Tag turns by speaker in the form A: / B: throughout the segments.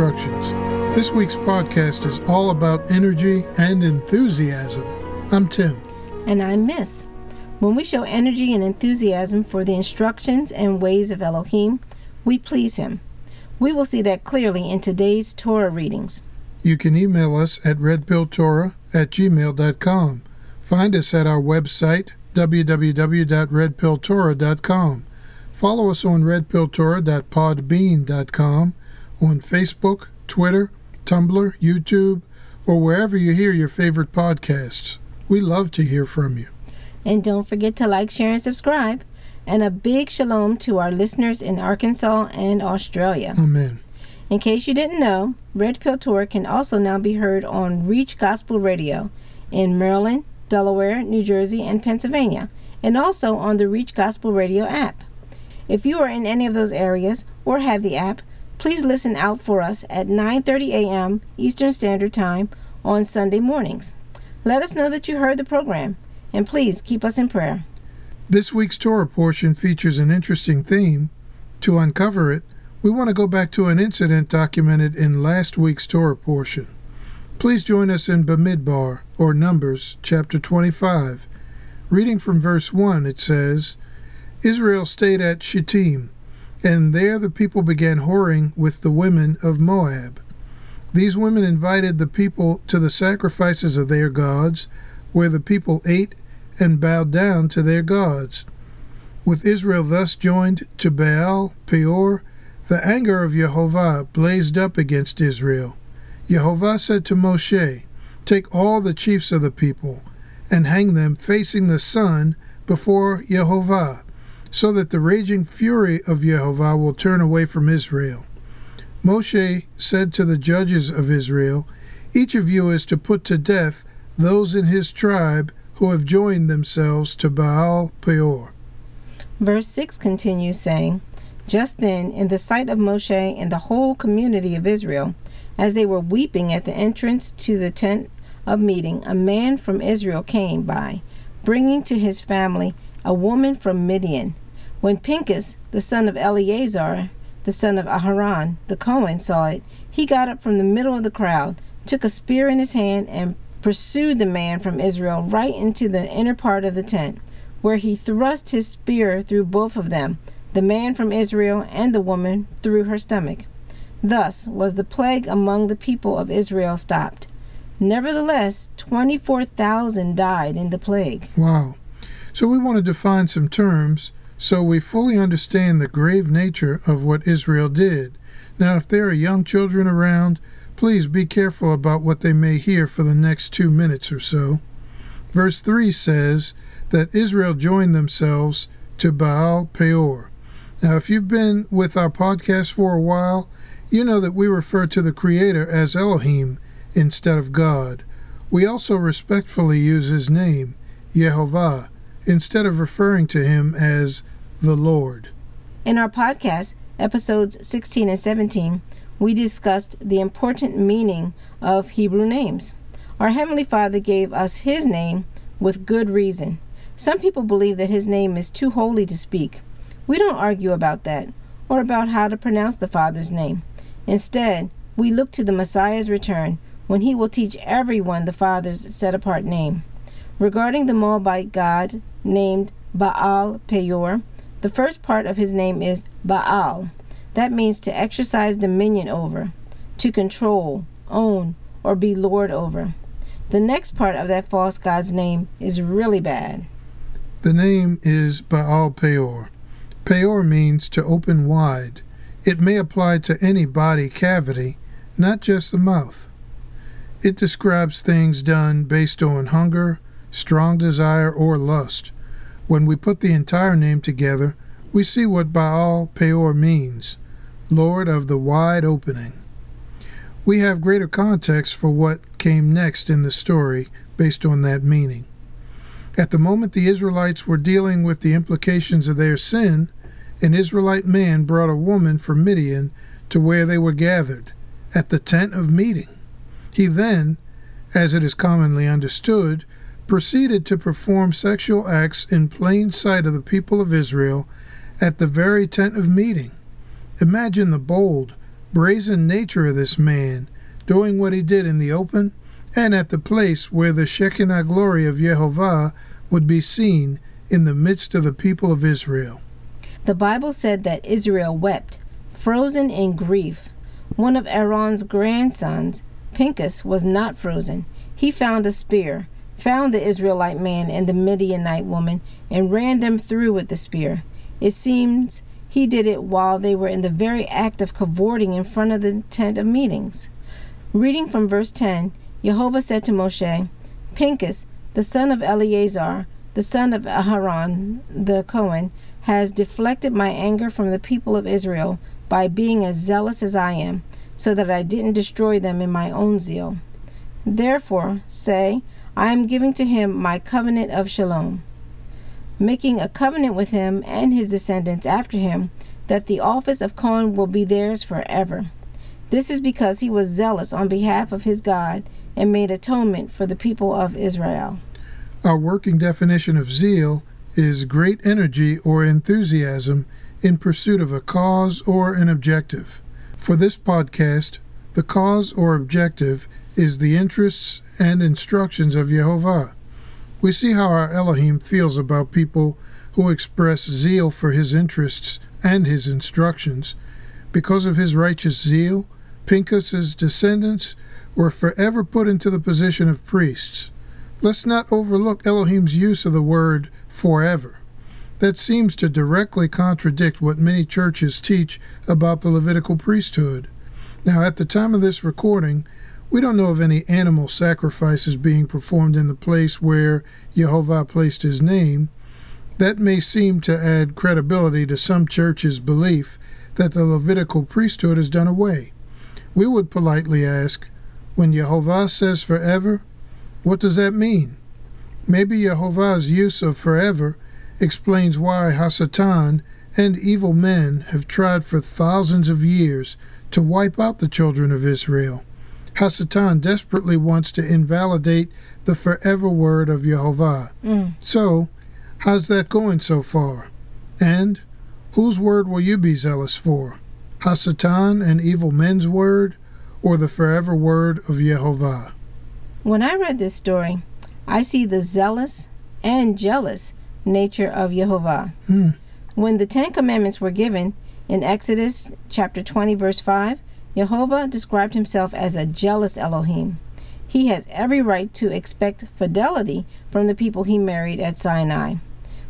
A: instructions. This week's podcast is all about energy and enthusiasm. I'm Tim.
B: And I'm Miss. When we show energy and enthusiasm for the instructions and ways of Elohim, we please Him. We will see that clearly in today's Torah readings.
A: You can email us at redpilltorah at gmail.com. Find us at our website, www.redpilltorah.com. Follow us on redpilltorah.podbean.com, on Facebook, Twitter, Tumblr, YouTube, or wherever you hear your favorite podcasts. We love to hear from you.
B: And don't forget to like, share, and subscribe. And a big shalom to our listeners in Arkansas and Australia.
A: Amen.
B: In case you didn't know, Red Pill Torah can also now be heard on Reach Gospel Radio in Maryland, Delaware, New Jersey, and Pennsylvania, and also on the Reach Gospel Radio app. If you are in any of those areas or have the app, please listen out for us at 9:30 a.m. Eastern Standard Time on Sunday mornings. Let us know that you heard the program, and please keep us in prayer.
A: This week's Torah portion features an interesting theme. To uncover it, we want to go back to an incident documented in last week's Torah portion. Please join us in Bamidbar, or Numbers, chapter 25. Reading from verse 1, it says, Israel stayed at Shittim, and there the people began whoring with the women of Moab. These women invited the people to the sacrifices of their gods, where the people ate and bowed down to their gods. With Israel thus joined to Baal, Peor, the anger of Jehovah blazed up against Israel. Jehovah said to Moshe, Take all the chiefs of the people, and hang them facing the sun before Jehovah, so that the raging fury of Jehovah will turn away from Israel. Moshe said to the judges of Israel, Each of you is to put to death those in his tribe who have joined themselves to Baal Peor.
B: Verse 6 continues saying, just then, in the sight of Moshe and the whole community of Israel, as they were weeping at the entrance to the tent of meeting, a man from Israel came by, bringing to his family a woman from Midian. When Pinchas, the son of Eleazar, the son of Aharon, the Cohen, saw it, he got up from the middle of the crowd, took a spear in his hand, and pursued the man from Israel right into the inner part of the tent, where he thrust his spear through both of them the man from Israel and the woman through her stomach. Thus was the plague among the people of Israel stopped. Nevertheless, 24,000 died in the plague.
A: Wow. So we want to define some terms so we fully understand the grave nature of what Israel did. Now, if there are young children around, please be careful about what they may hear for the next two minutes or so. Verse 3 says that Israel joined themselves to Baal Peor. Now, if you've been with our podcast for a while, you know that we refer to the Creator as Elohim instead of God. We also respectfully use his name, Yehovah, instead of referring to him as the Lord.
B: In our podcast, episodes 16 and 17, we discussed the important meaning of Hebrew names. Our Heavenly Father gave us His name with good reason. Some people believe that His name is too holy to speak. We don't argue about that or about how to pronounce the Father's name. Instead, we look to the Messiah's return when he will teach everyone the Father's set apart name. Regarding the Moabite god named Baal Peor, the first part of his name is Baal. That means to exercise dominion over, to control, own, or be lord over. The next part of that false god's name is really bad.
A: The name is Baal Peor. Peor means to open wide. It may apply to any body cavity, not just the mouth. It describes things done based on hunger, strong desire, or lust. When we put the entire name together, we see what Baal Peor means Lord of the wide opening. We have greater context for what came next in the story based on that meaning. At the moment the Israelites were dealing with the implications of their sin, an Israelite man brought a woman from Midian to where they were gathered, at the tent of meeting. He then, as it is commonly understood, proceeded to perform sexual acts in plain sight of the people of Israel at the very tent of meeting. Imagine the bold, brazen nature of this man doing what he did in the open and at the place where the Shekinah glory of Jehovah would be seen in the midst of the people of Israel.
B: The Bible said that Israel wept, frozen in grief. One of Aaron's grandsons, Pinchas, was not frozen. He found a spear, found the Israelite man and the Midianite woman, and ran them through with the spear. It seems he did it while they were in the very act of cavorting in front of the tent of meetings. Reading from verse 10, Jehovah said to Moshe, Pinchas, the son of Eleazar, the son of Aharon the Cohen, has deflected my anger from the people of Israel by being as zealous as I am, so that I didn't destroy them in my own zeal. Therefore, say, I am giving to him my covenant of shalom, making a covenant with him and his descendants after him, that the office of Cohen will be theirs forever. This is because he was zealous on behalf of his God and made atonement for the people of Israel.
A: Our working definition of zeal is great energy or enthusiasm in pursuit of a cause or an objective. For this podcast, the cause or objective is the interests and instructions of Jehovah. We see how our Elohim feels about people who express zeal for his interests and his instructions. Because of his righteous zeal, Pinchas's descendants were forever put into the position of priests. Let's not overlook Elohim's use of the word forever. That seems to directly contradict what many churches teach about the Levitical priesthood. Now, at the time of this recording, we don't know of any animal sacrifices being performed in the place where Jehovah placed his name. That may seem to add credibility to some churches' belief that the Levitical priesthood is done away. We would politely ask, when Jehovah says forever, what does that mean? Maybe Jehovah's use of forever explains why Hasatan and evil men have tried for thousands of years to wipe out the children of Israel. Hasatan desperately wants to invalidate the forever word of Jehovah. Mm. So, how's that going so far? And whose word will you be zealous for? Hasatan and evil men's word, or the forever word of Jehovah?
B: When I read this story, I see the zealous and jealous nature of Jehovah. Hmm. When the Ten Commandments were given in Exodus chapter 20, verse 5, Jehovah described himself as a jealous Elohim. He has every right to expect fidelity from the people he married at Sinai.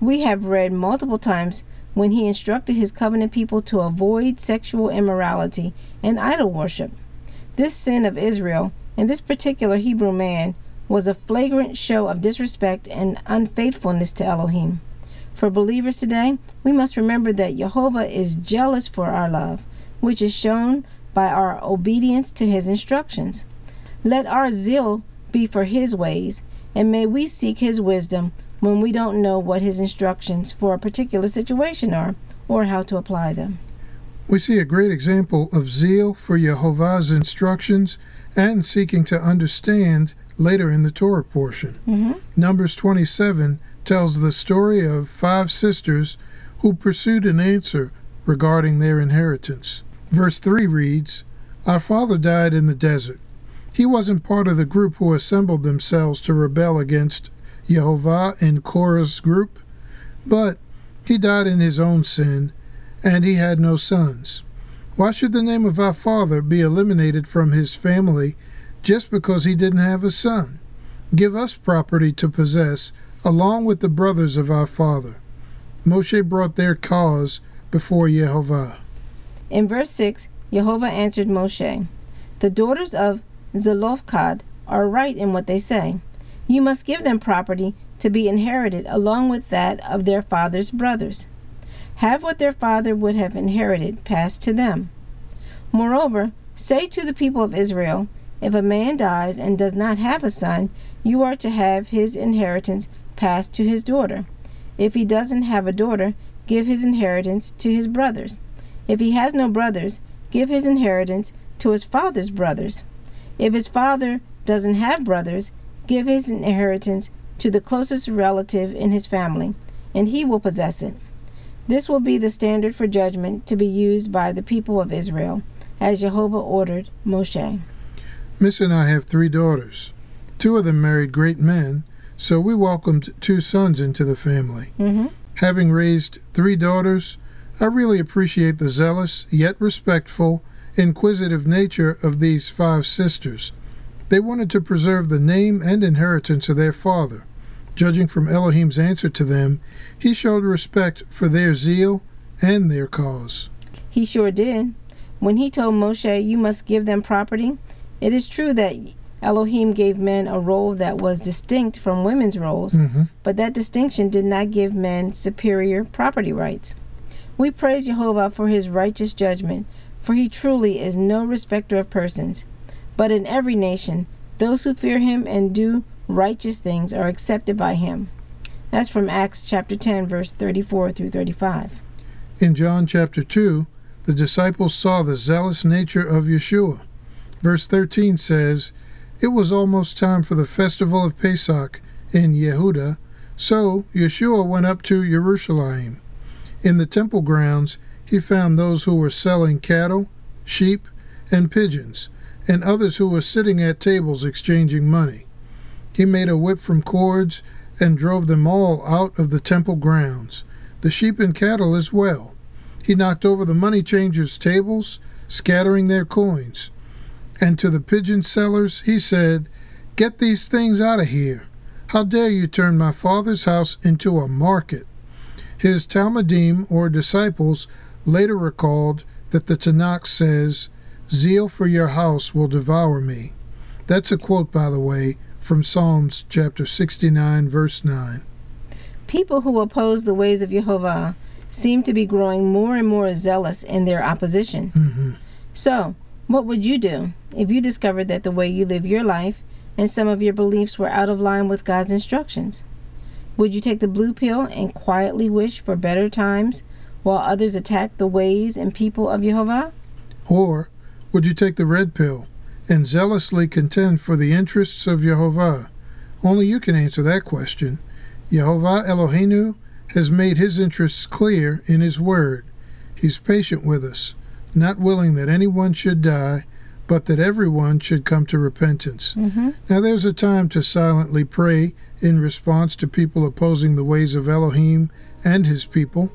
B: We have read multiple times when he instructed his covenant people to avoid sexual immorality and idol worship. This sin of Israel and this particular Hebrew man was a flagrant show of disrespect and unfaithfulness to Elohim. For believers today, we must remember that Jehovah is jealous for our love, which is shown by our obedience to his instructions. Let our zeal be for his ways, and may we seek his wisdom when we don't know what his instructions for a particular situation are or how to apply them.
A: We see a great example of zeal for Jehovah's instructions and seeking to understand later in the Torah portion. Mm-hmm. Numbers 27 tells the story of five sisters who pursued an answer regarding their inheritance. Verse 3 reads Our father died in the desert. He wasn't part of the group who assembled themselves to rebel against Jehovah and Korah's group, but he died in his own sin, and he had no sons. Why should the name of our father be eliminated from his family just because he didn't have a son? Give us property to possess, along with the brothers of our father. Moshe brought their cause before Jehovah.
B: In verse 6, Jehovah answered Moshe, The daughters of Zelophehad are right in what they say. You must give them property to be inherited along with that of their father's brothers have what their father would have inherited passed to them. Moreover, say to the people of Israel, if a man dies and does not have a son, you are to have his inheritance passed to his daughter. If he doesn't have a daughter, give his inheritance to his brothers. If he has no brothers, give his inheritance to his father's brothers. If his father doesn't have brothers, give his inheritance to the closest relative in his family, and he will possess it. This will be the standard for judgment to be used by the people of Israel, as Jehovah ordered Moshe.
A: Miss and I have three daughters. Two of them married great men, so we welcomed two sons into the family.
B: Mm-hmm.
A: Having raised three daughters, I really appreciate the zealous, yet respectful, inquisitive nature of these five sisters. They wanted to preserve the name and inheritance of their father. Judging from Elohim's answer to them, he showed respect for their zeal and their cause.
B: He sure did. When he told Moshe, You must give them property, it is true that Elohim gave men a role that was distinct from women's roles,
A: Mhm.
B: but that distinction did not give men superior property rights. We praise Jehovah for his righteous judgment, for he truly is no respecter of persons. But in every nation, those who fear him and do righteous things are accepted by him. That's from Acts chapter 10, verse 34 through 35.
A: In John chapter 2, the disciples saw the zealous nature of Yeshua. Verse 13 says, It was almost time for the festival of Pesach in Yehuda, so Yeshua went up to Jerusalem. In the temple grounds, he found those who were selling cattle, sheep, and pigeons, and others who were sitting at tables exchanging money. He made a whip from cords and drove them all out of the temple grounds, the sheep and cattle as well. He knocked over the money changers' tables, scattering their coins. And to the pigeon sellers he said, Get these things out of here. How dare you turn my father's house into a market? His Talmidim, or disciples, later recalled that the Tanakh says, Zeal for your house will devour me. That's a quote, by the way, from Psalms chapter 69, verse 9.
B: People who oppose the ways of Jehovah seem to be growing more and more zealous in their opposition.
A: hmm
B: So, what would you do if you discovered that the way you live your life and some of your beliefs were out of line with God's instructions? Would you take the blue pill and quietly wish for better times while others attack the ways and people of Jehovah?
A: Or would you take the red pill and zealously contend for the interests of Jehovah? Only you can answer that question. Jehovah Eloheinu has made his interests clear in his word. He's patient with us, not willing that anyone should die, but that everyone should come to repentance.
B: Mm-hmm.
A: Now there's a time to silently pray in response to people opposing the ways of Elohim and his people,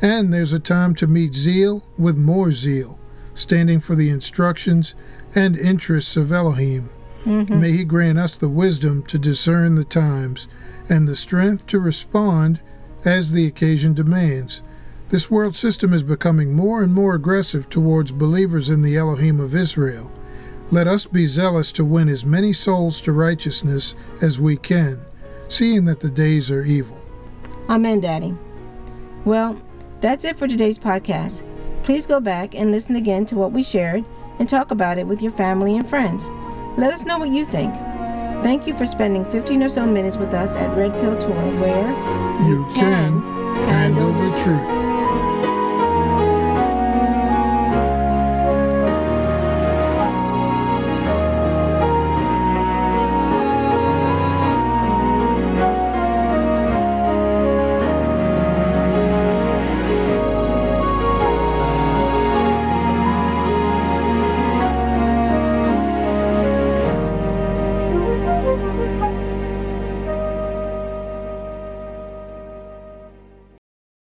A: and there's a time to meet zeal with more zeal, standing for the instructions and interests of Elohim.
B: Mm-hmm.
A: May he grant us the wisdom to discern the times and the strength to respond as the occasion demands. This world system is becoming more and more aggressive towards believers in the Elohim of Israel. Let us be zealous to win as many souls to righteousness as we can, seeing that the days are evil.
B: Amen, Daddy. Well, that's it for today's podcast. Please go back and listen again to what we shared and talk about it with your family and friends. Let us know what you think. Thank you for spending 15 or so minutes with us at Red Pill Torah, where
A: You can handle the truth.